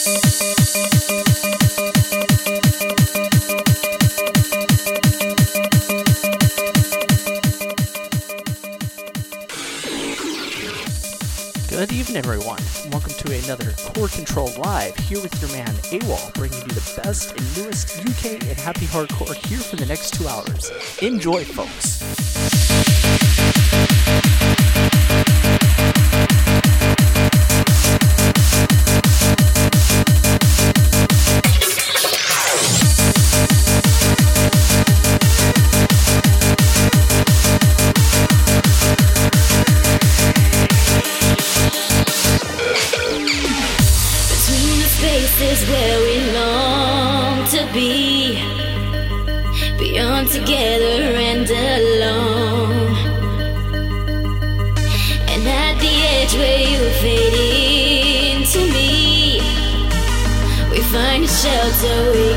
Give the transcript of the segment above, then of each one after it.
Good evening, everyone. Welcome to another Core Control Live here with your man AWal, bringing you the best and newest UK and happy hardcore here for the next two hours. Enjoy, folks. so easy.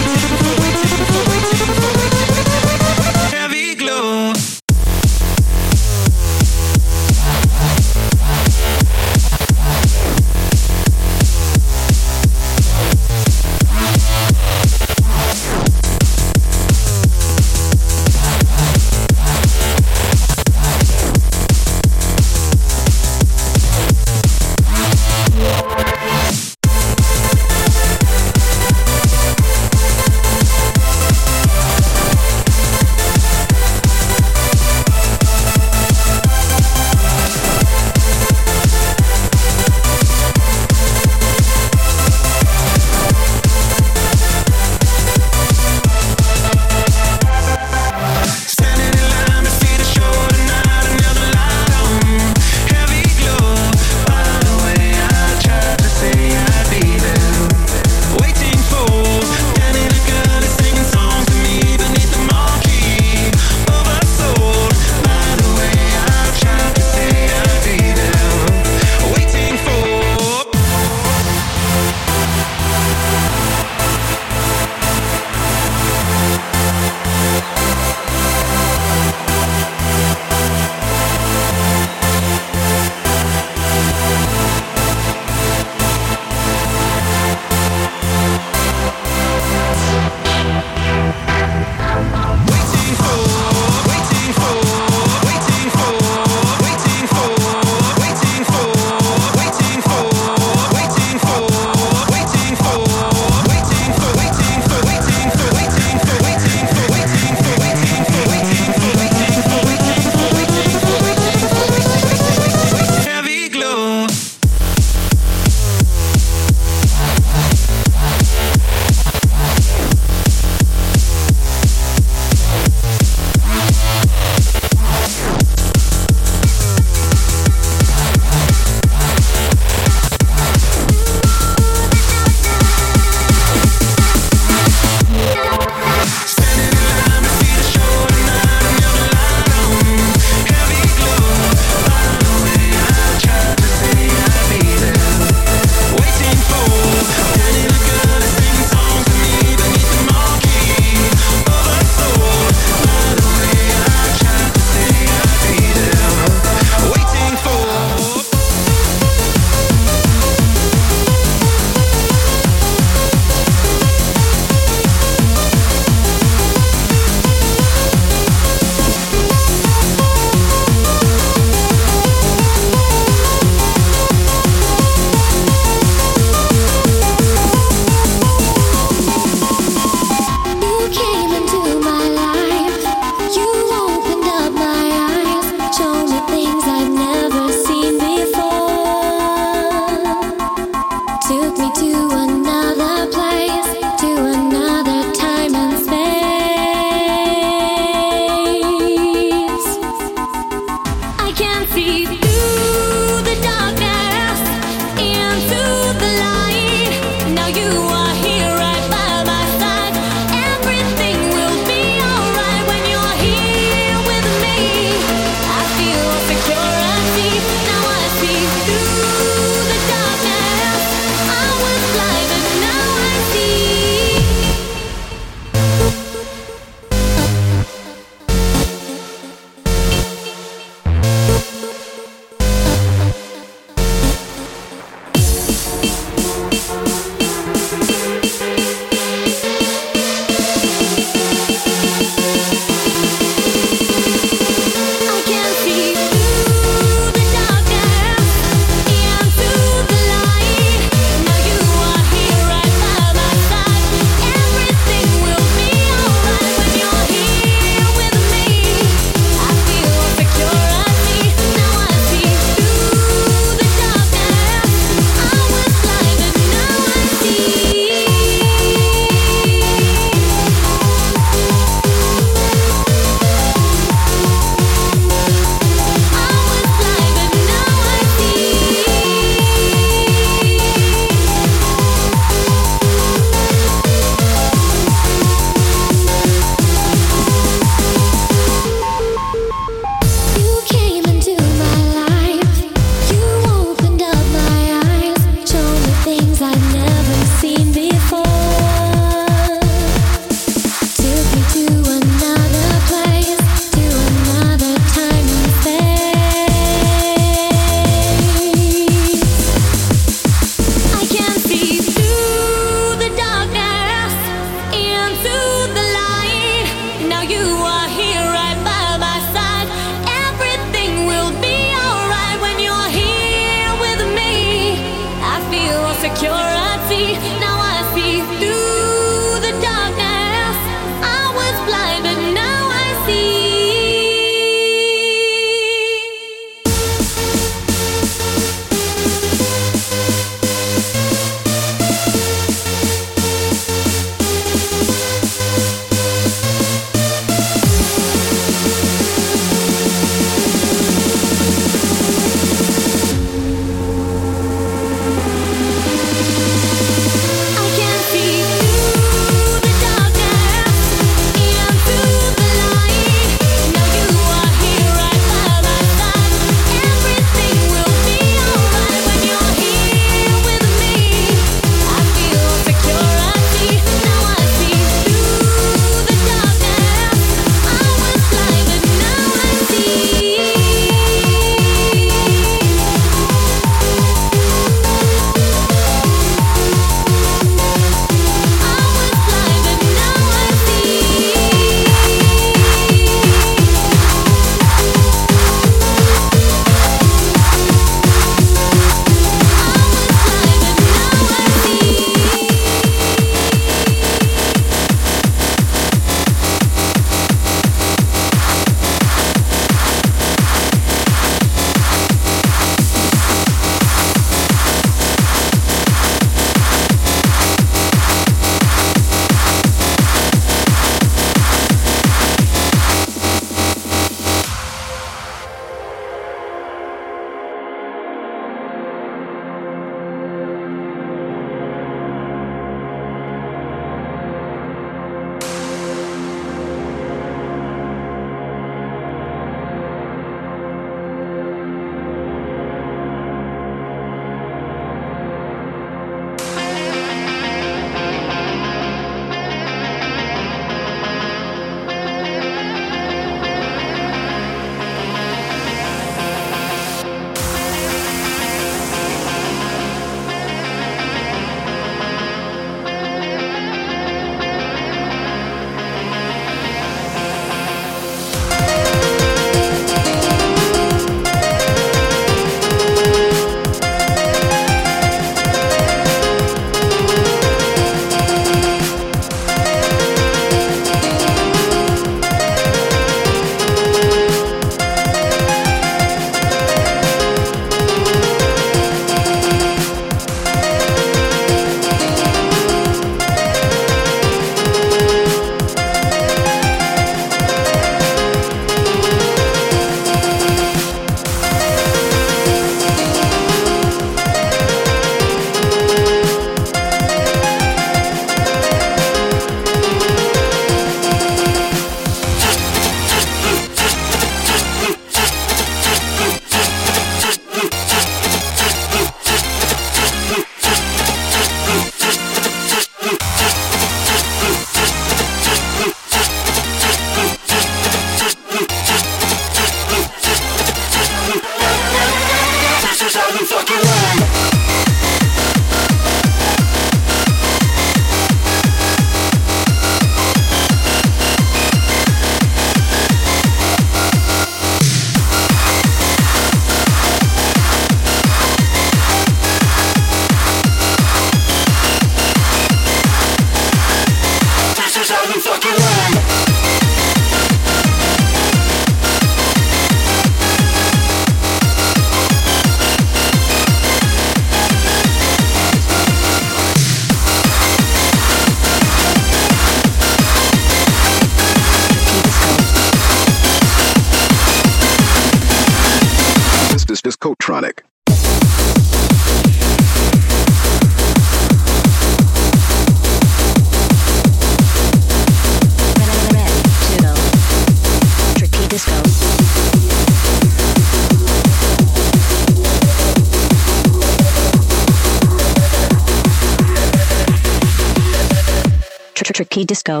Daily Disco.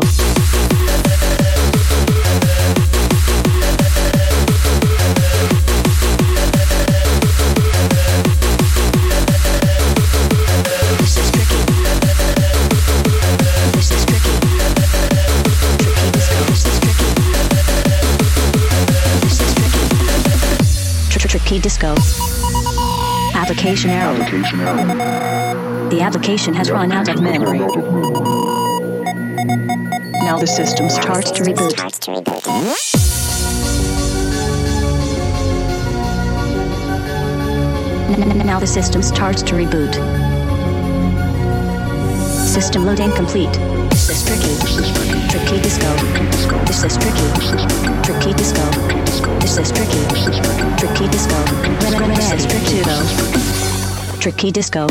Disco. Application error. Application error. The application has run out of memory. Now the system starts to reboot. Now the system starts to reboot. System load incomplete. This is tricky. Tricky disco. This is tricky. Tricky disco. This is tricky. Tricky disco. This is tricky. Tricky disco.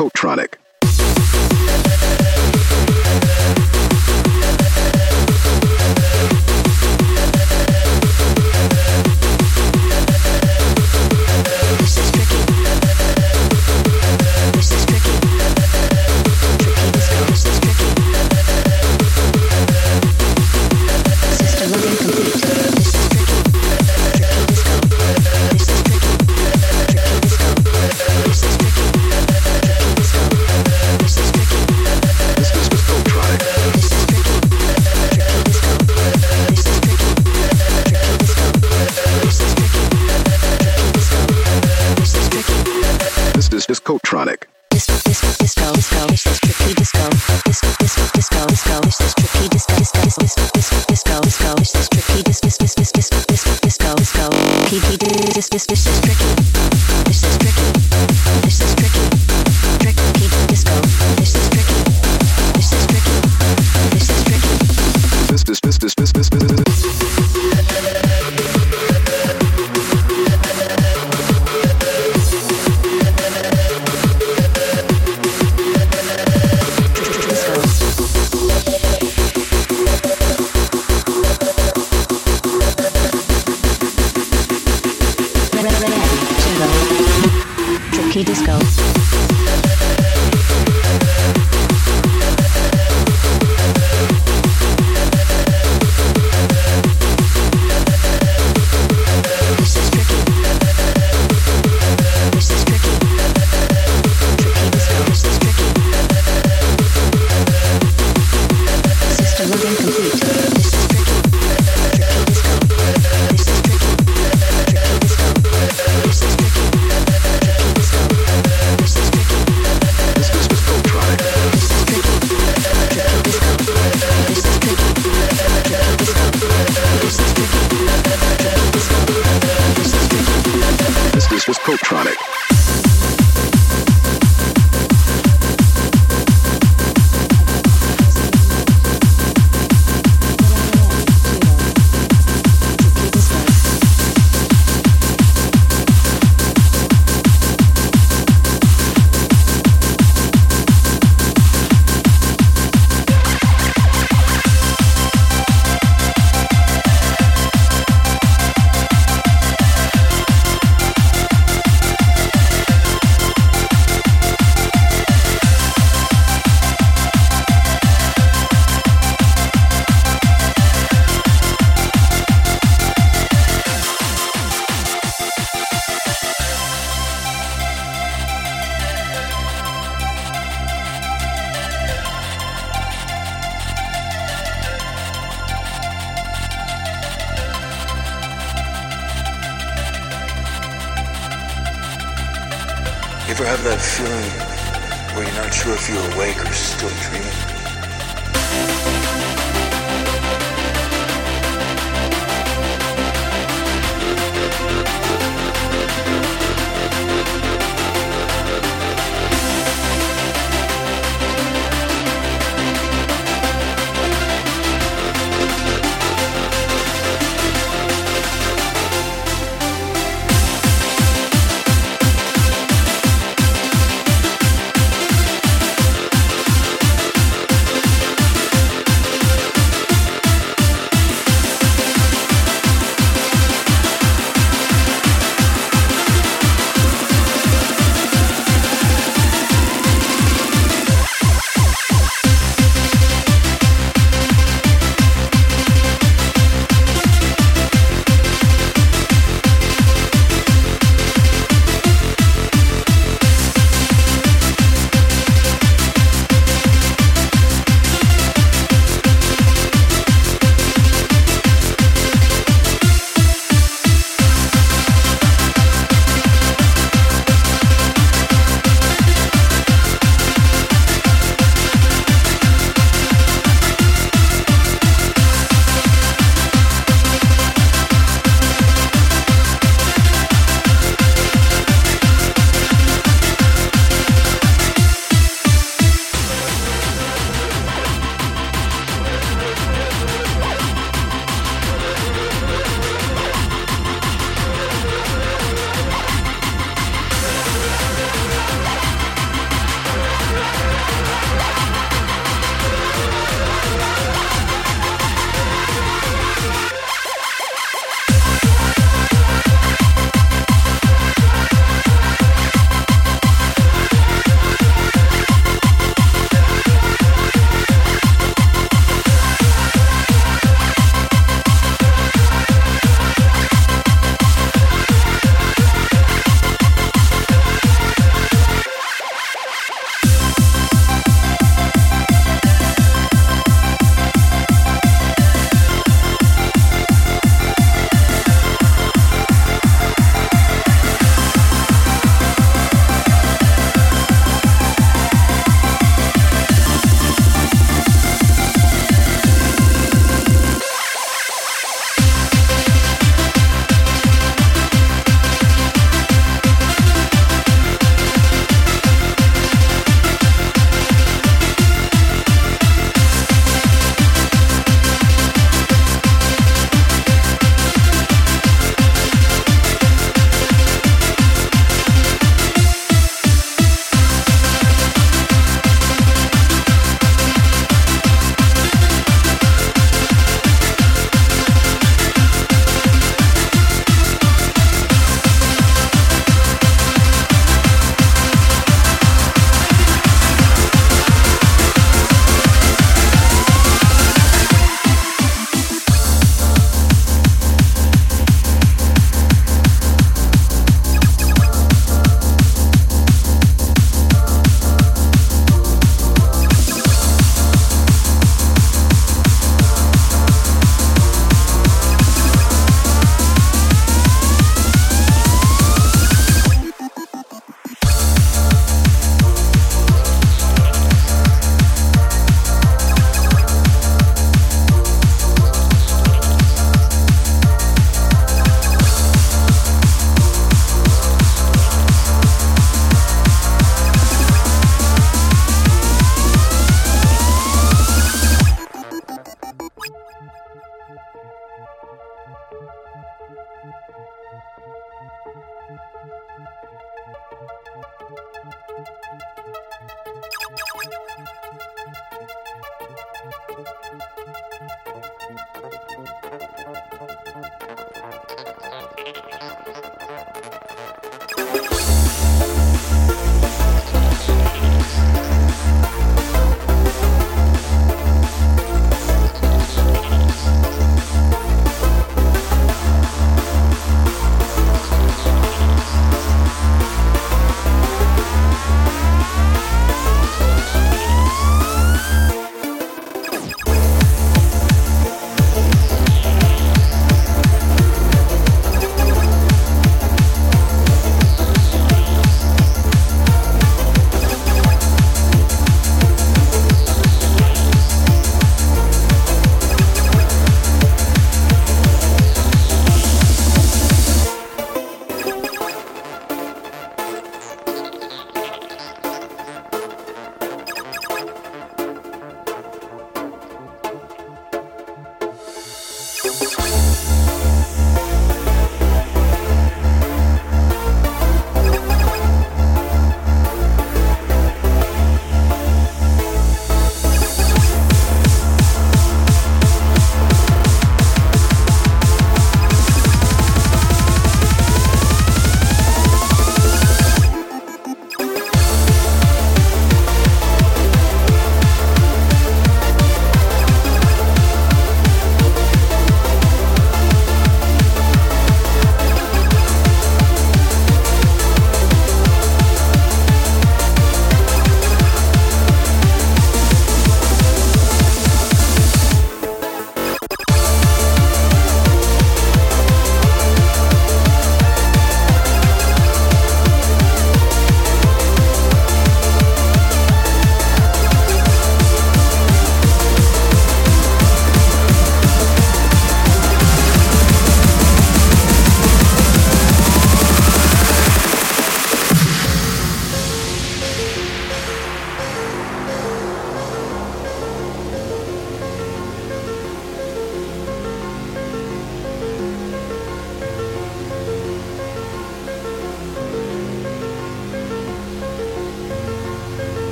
Coachtronic.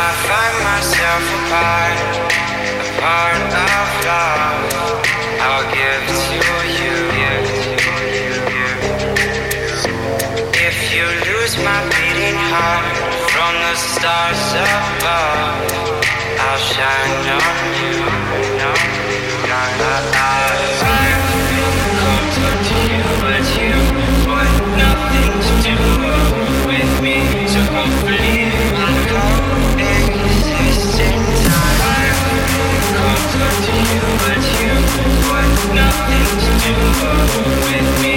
I find myself a part, a part of love, I'll give to you. If you lose my beating heart from the stars above, I'll shine on you. with me.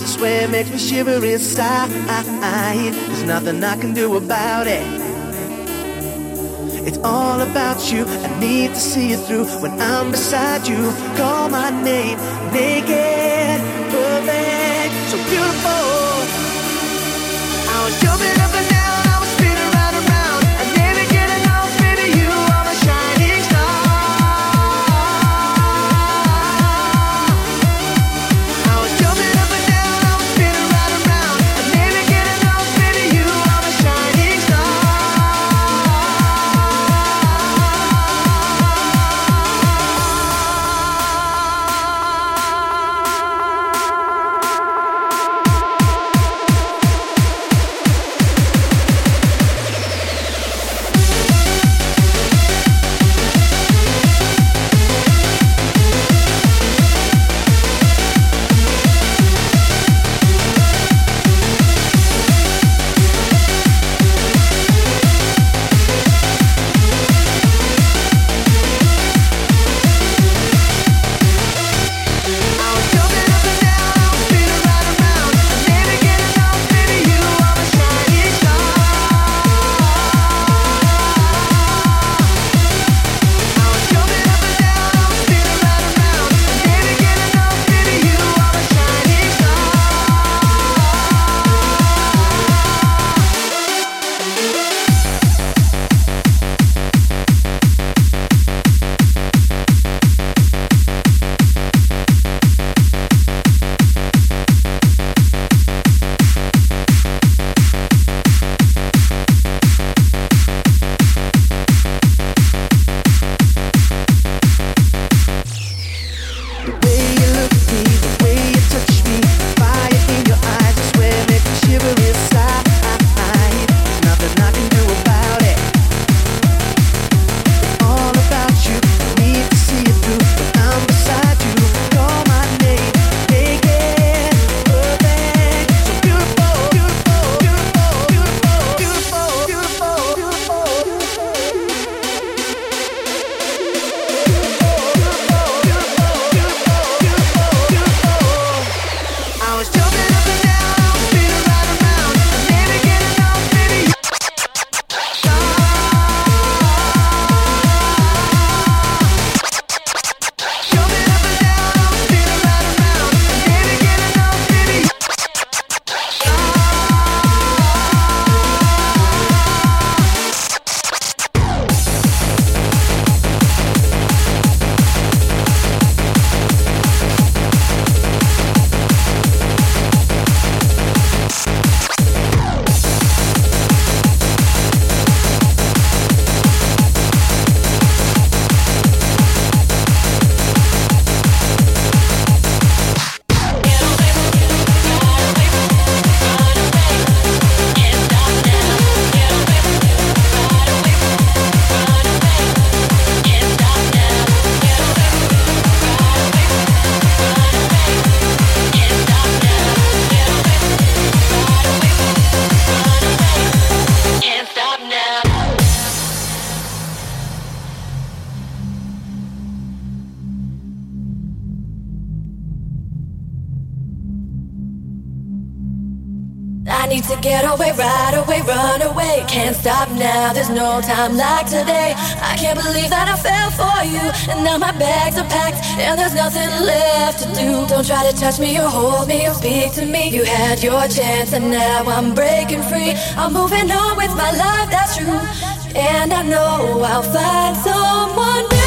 I swear it makes me shiver inside. There's nothing I can do about it. It's all about you. I need to see it through when I'm beside you. Call my name, naked, perfect, so beautiful. I was jumping. no time like today. I can't believe that I fell for you. And now my bags are packed, and there's nothing left to do. Don't try to touch me or hold me or speak to me. You had your chance, and now I'm breaking free. I'm moving on with my life, that's true. And I know I'll find someone new.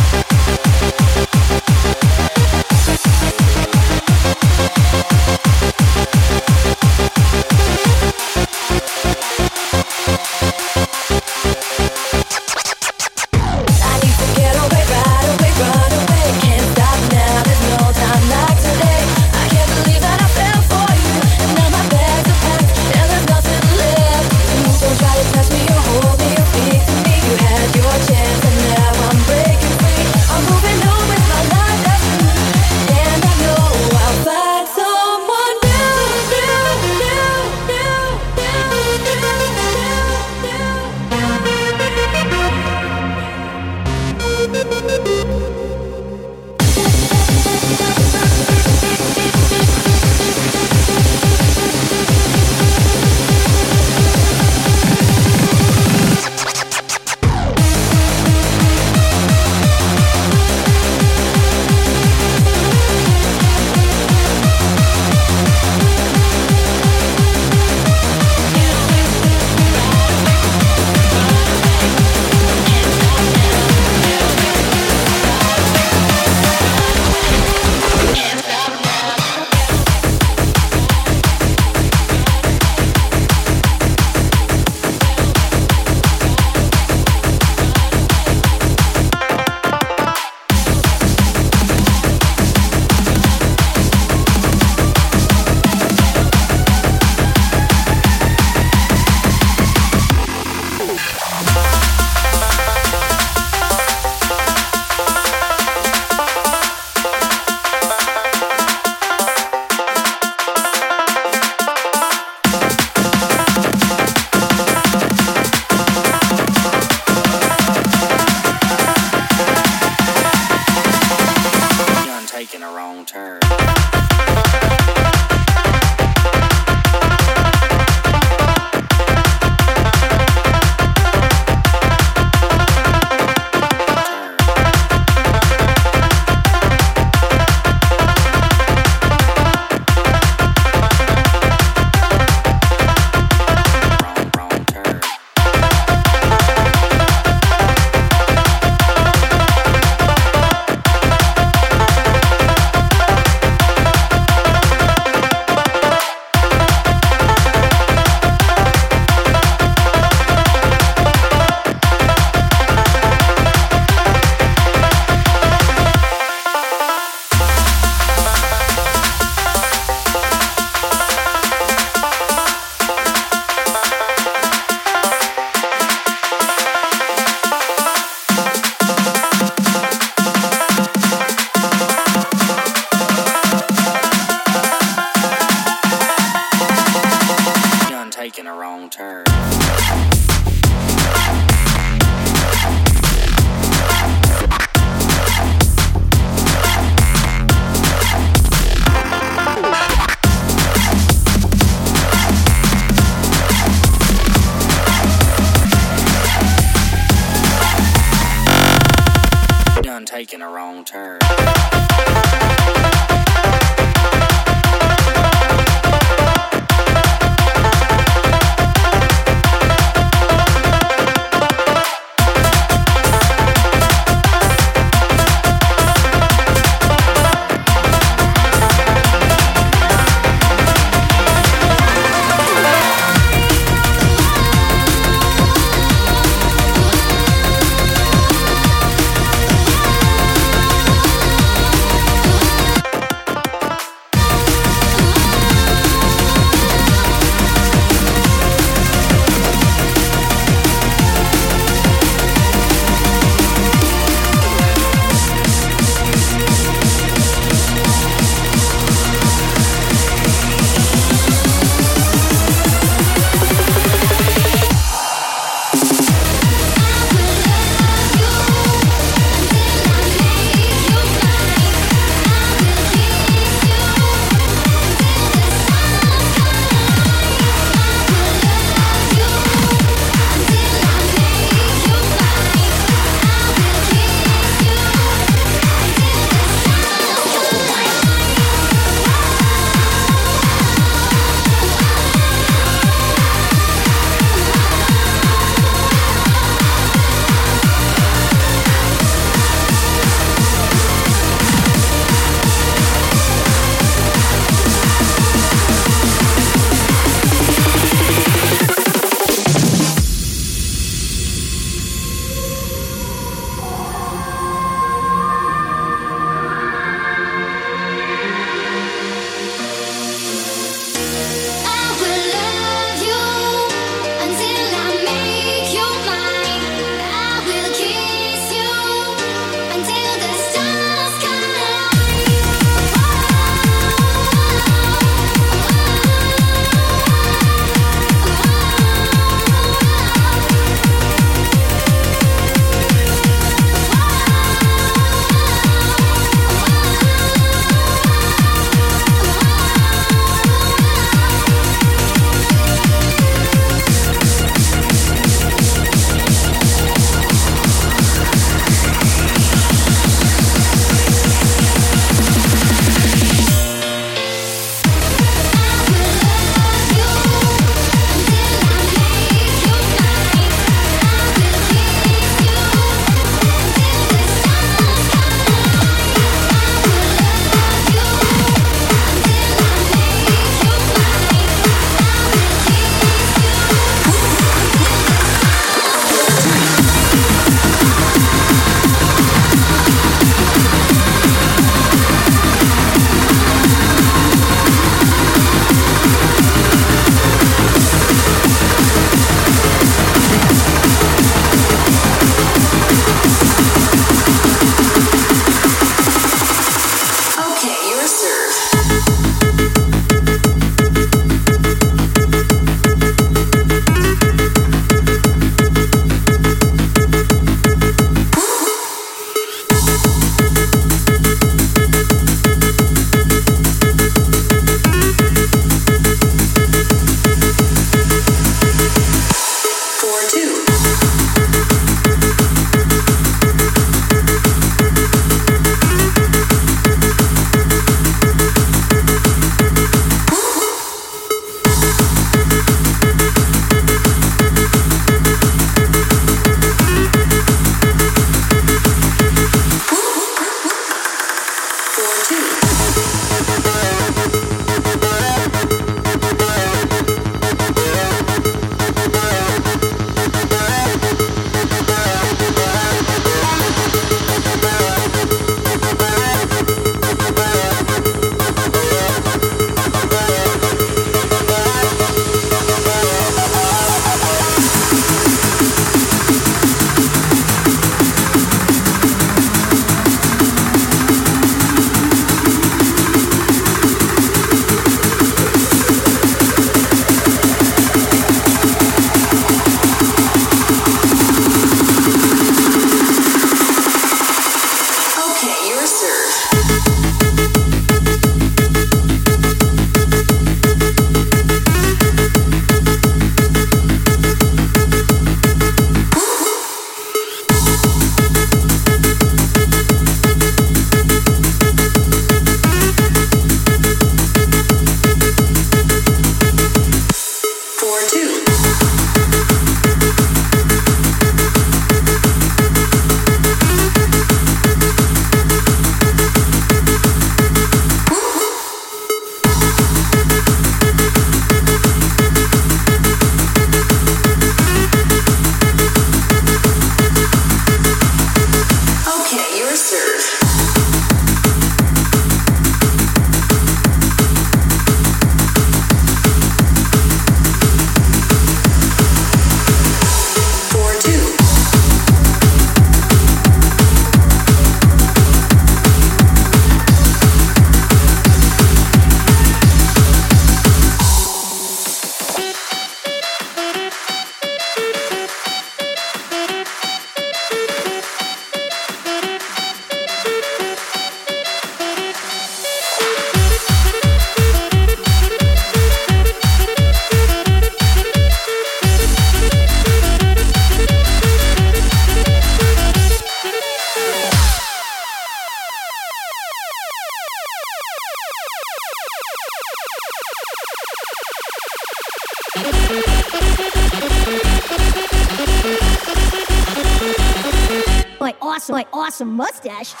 Mustache.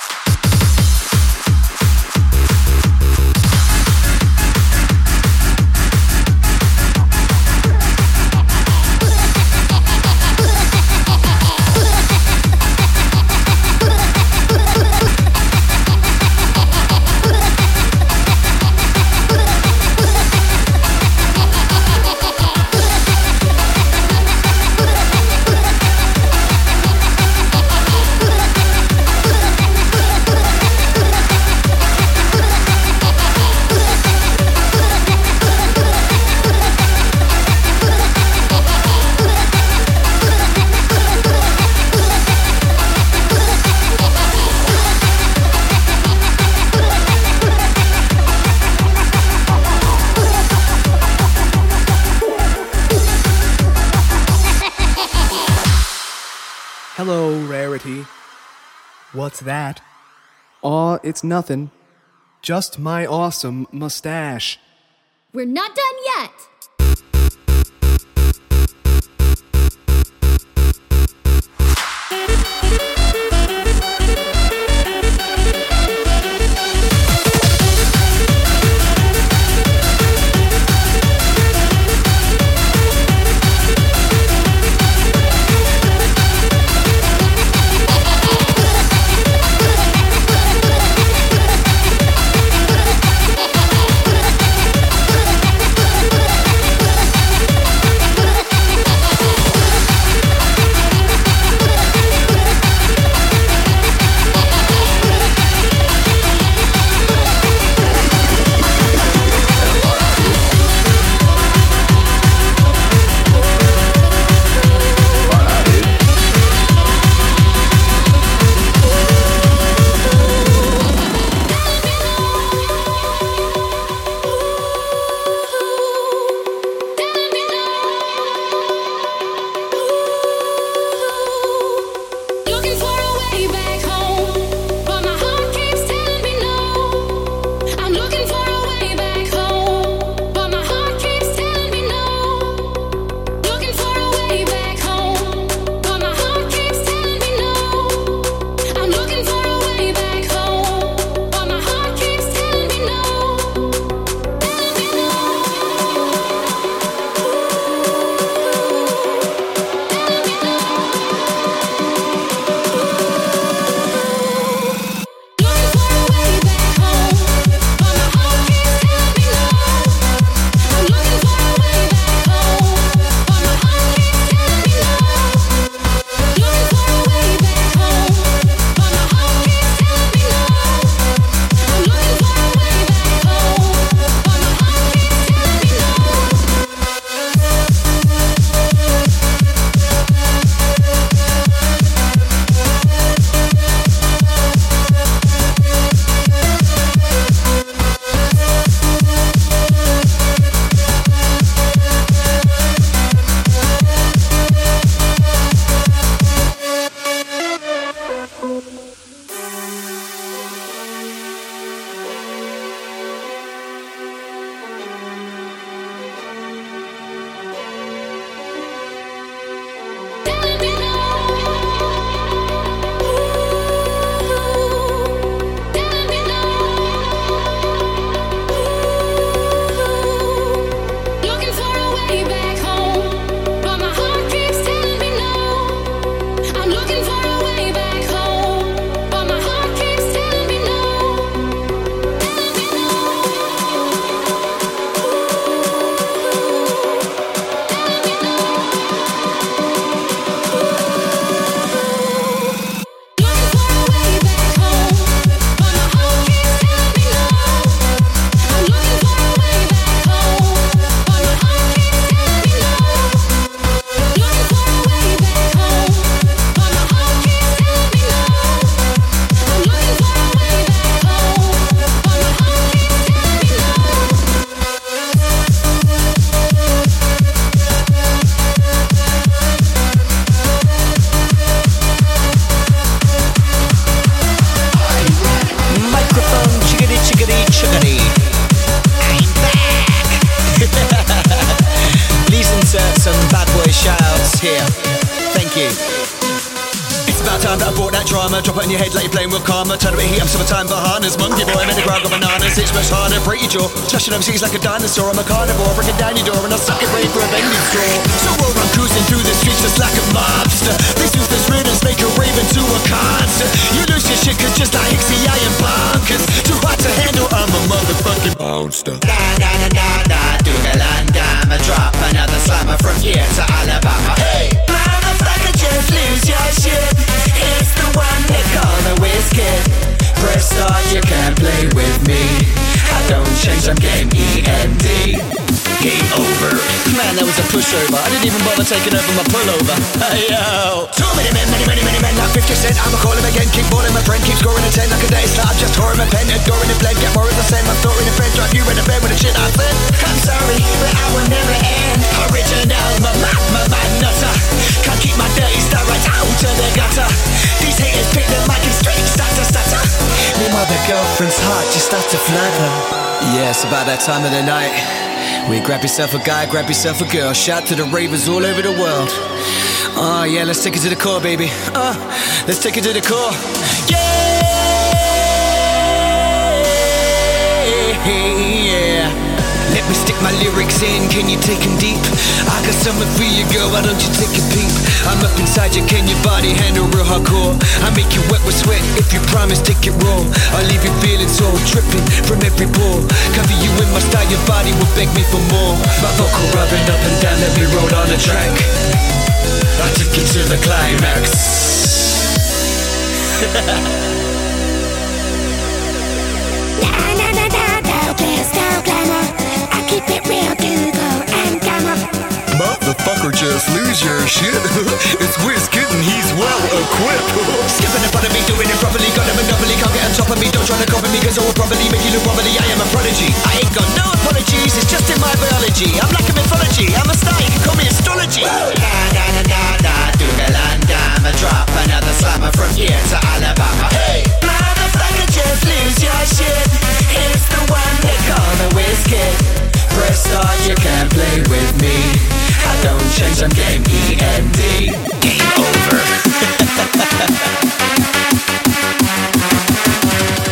What's that? Aw, it's nothing. Just my awesome mustache. We're not done yet. Slashing overseas like a dinosaur. I'm a it's about that time of the night. We grab yourself a guy, grab yourself a girl. Shout to the ravers all over the world. Oh, yeah, let's take it to the core, baby. Uh, let's take it to the core. Yeah. Let me stick my lyrics in, can you take 'em deep? I got something for you, girl, why don't you take a peep? I'm up inside you, can your body handle real hardcore? I make you wet with sweat, if you promise, take it raw. I'll leave you feeling so tripping from every pore. Cover you in my style, your body will beg me for more. My vocal rubbing up and down, me roll on the track. I took you to the climax. Na na na na, no glamour. I keep it real, Dougal and Gammer. Motherfucker, just lose your shit. it's Whizzkid and he's well equipped. Skipping in front of me, doing it properly. Got a monopoly, can't get on top of me. Don't try to copy me, cause I will probably make you look wobbly. I am a prodigy. I ain't got no apologies, it's just in my biology. I'm like a mythology, I'm a star, you can call me astrology. Na na na na na, Dougalanda, I'ma drop another slammer from here to Alabama. Hey, motherfucker, just lose your shit. It's the one they call the Whizzkid. Press start, you can't play with me. I don't change, I'm game E-N-D. Game over.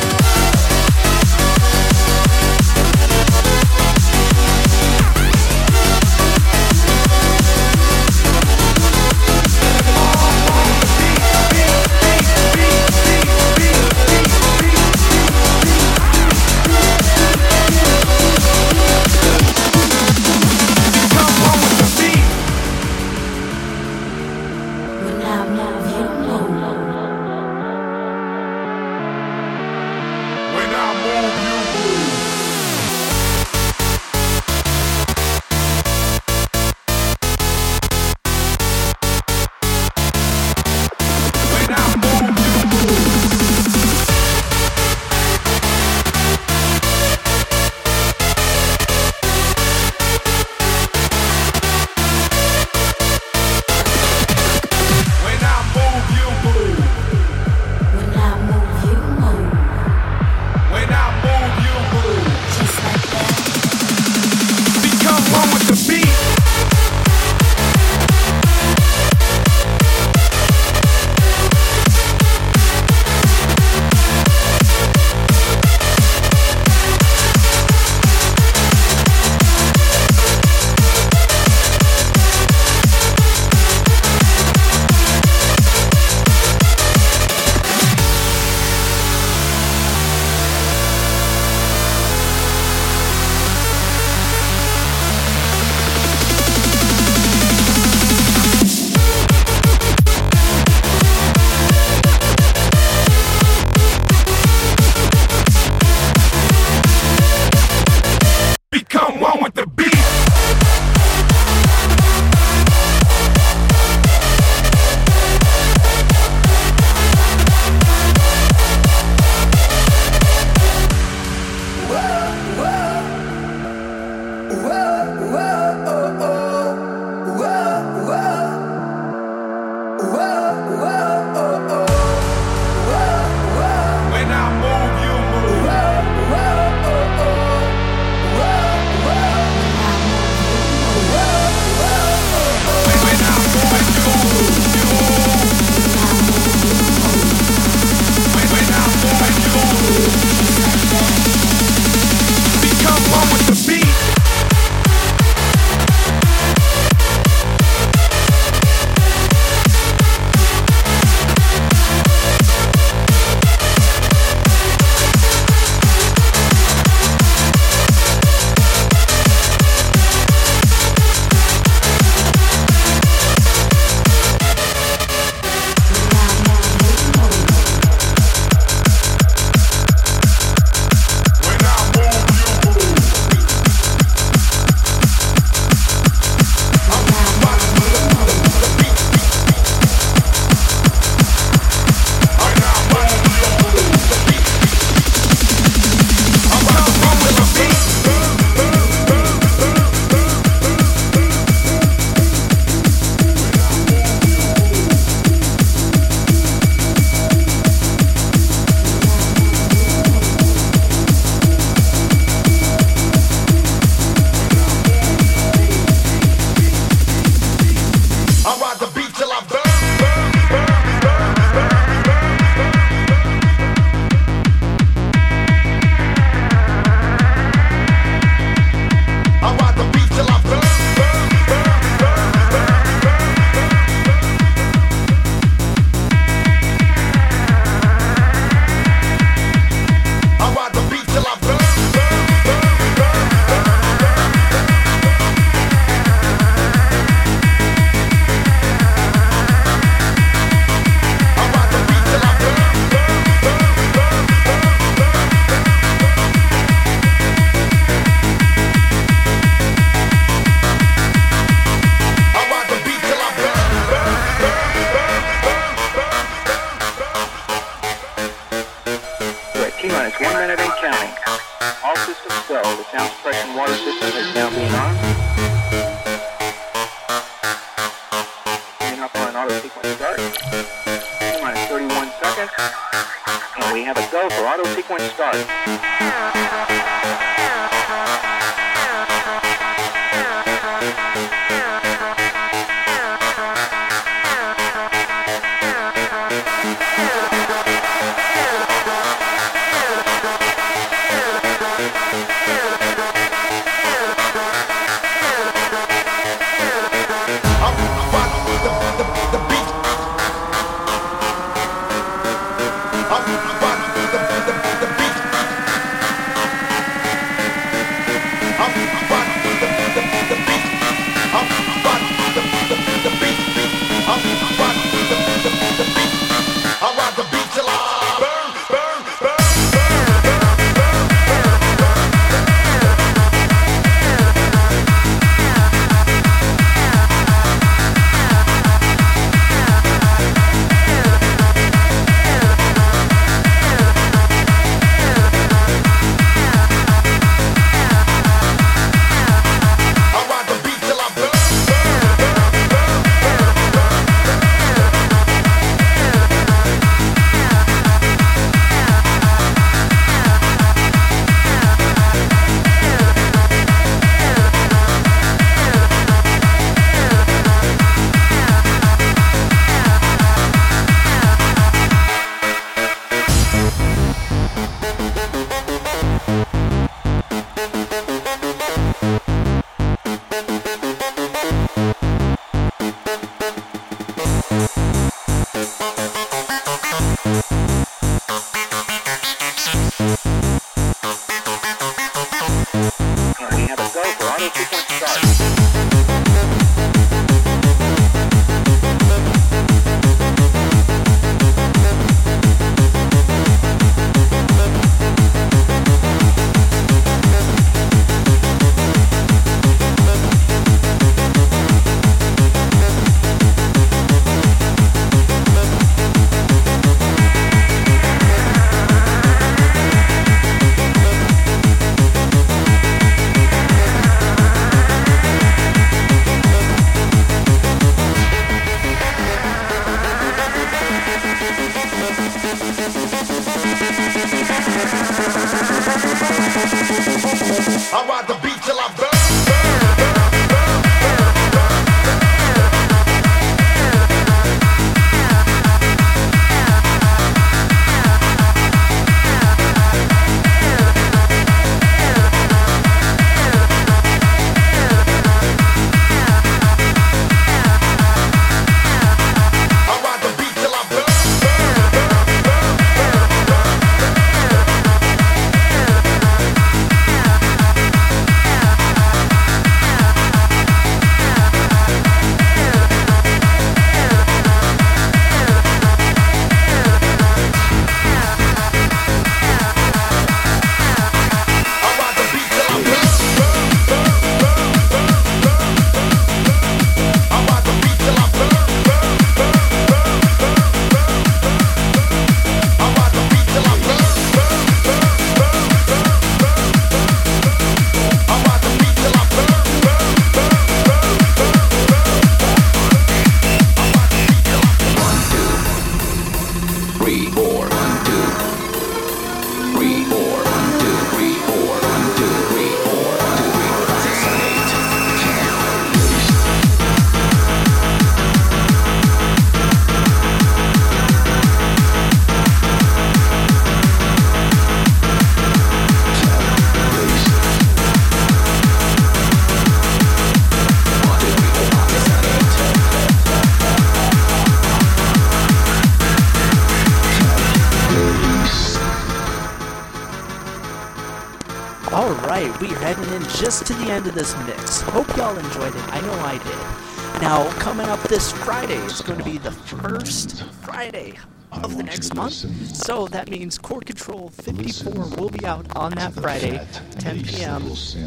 just to the end of this mix. Hope y'all enjoyed it. I know I did. Now, coming up this Friday is going to be the first Friday of the next month. So that means Core Control 54 will be out on that Friday, 10 p.m.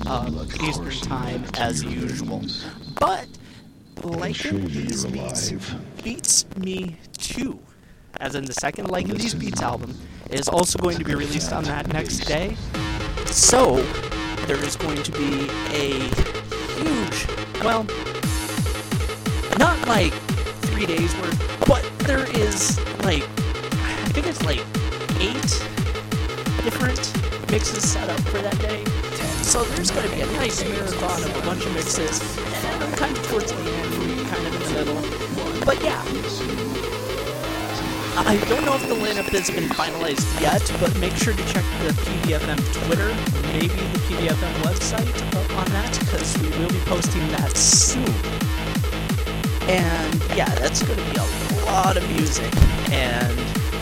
Um, Eastern Time, as usual. But liking these beats beats me too. As in the second Like These Beats album is also going to be released on that next day. So, there is going to be a huge, well, not like three days worth, but there is like, I think it's like eight different mixes set up for that day. So there's going to be a nice marathon of a bunch of mixes, and kind of towards the end, kind of in the middle. But yeah, I don't know if the lineup has been finalized yet, but make sure to check the PVFM Twitter, maybe the PVFM website on that, because we will be posting that soon. And yeah, that's going to be a lot of music, and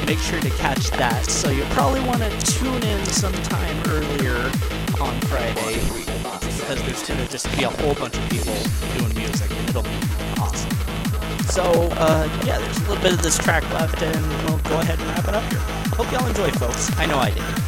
make sure to catch that. So you'll probably want to tune in sometime earlier on Friday, because there's going to just be a whole bunch of people doing music, and it'll be awesome. So, uh, yeah, there's a little bit of this track left, and we'll go ahead and wrap it up here. Hope y'all enjoyed, folks. I know I did.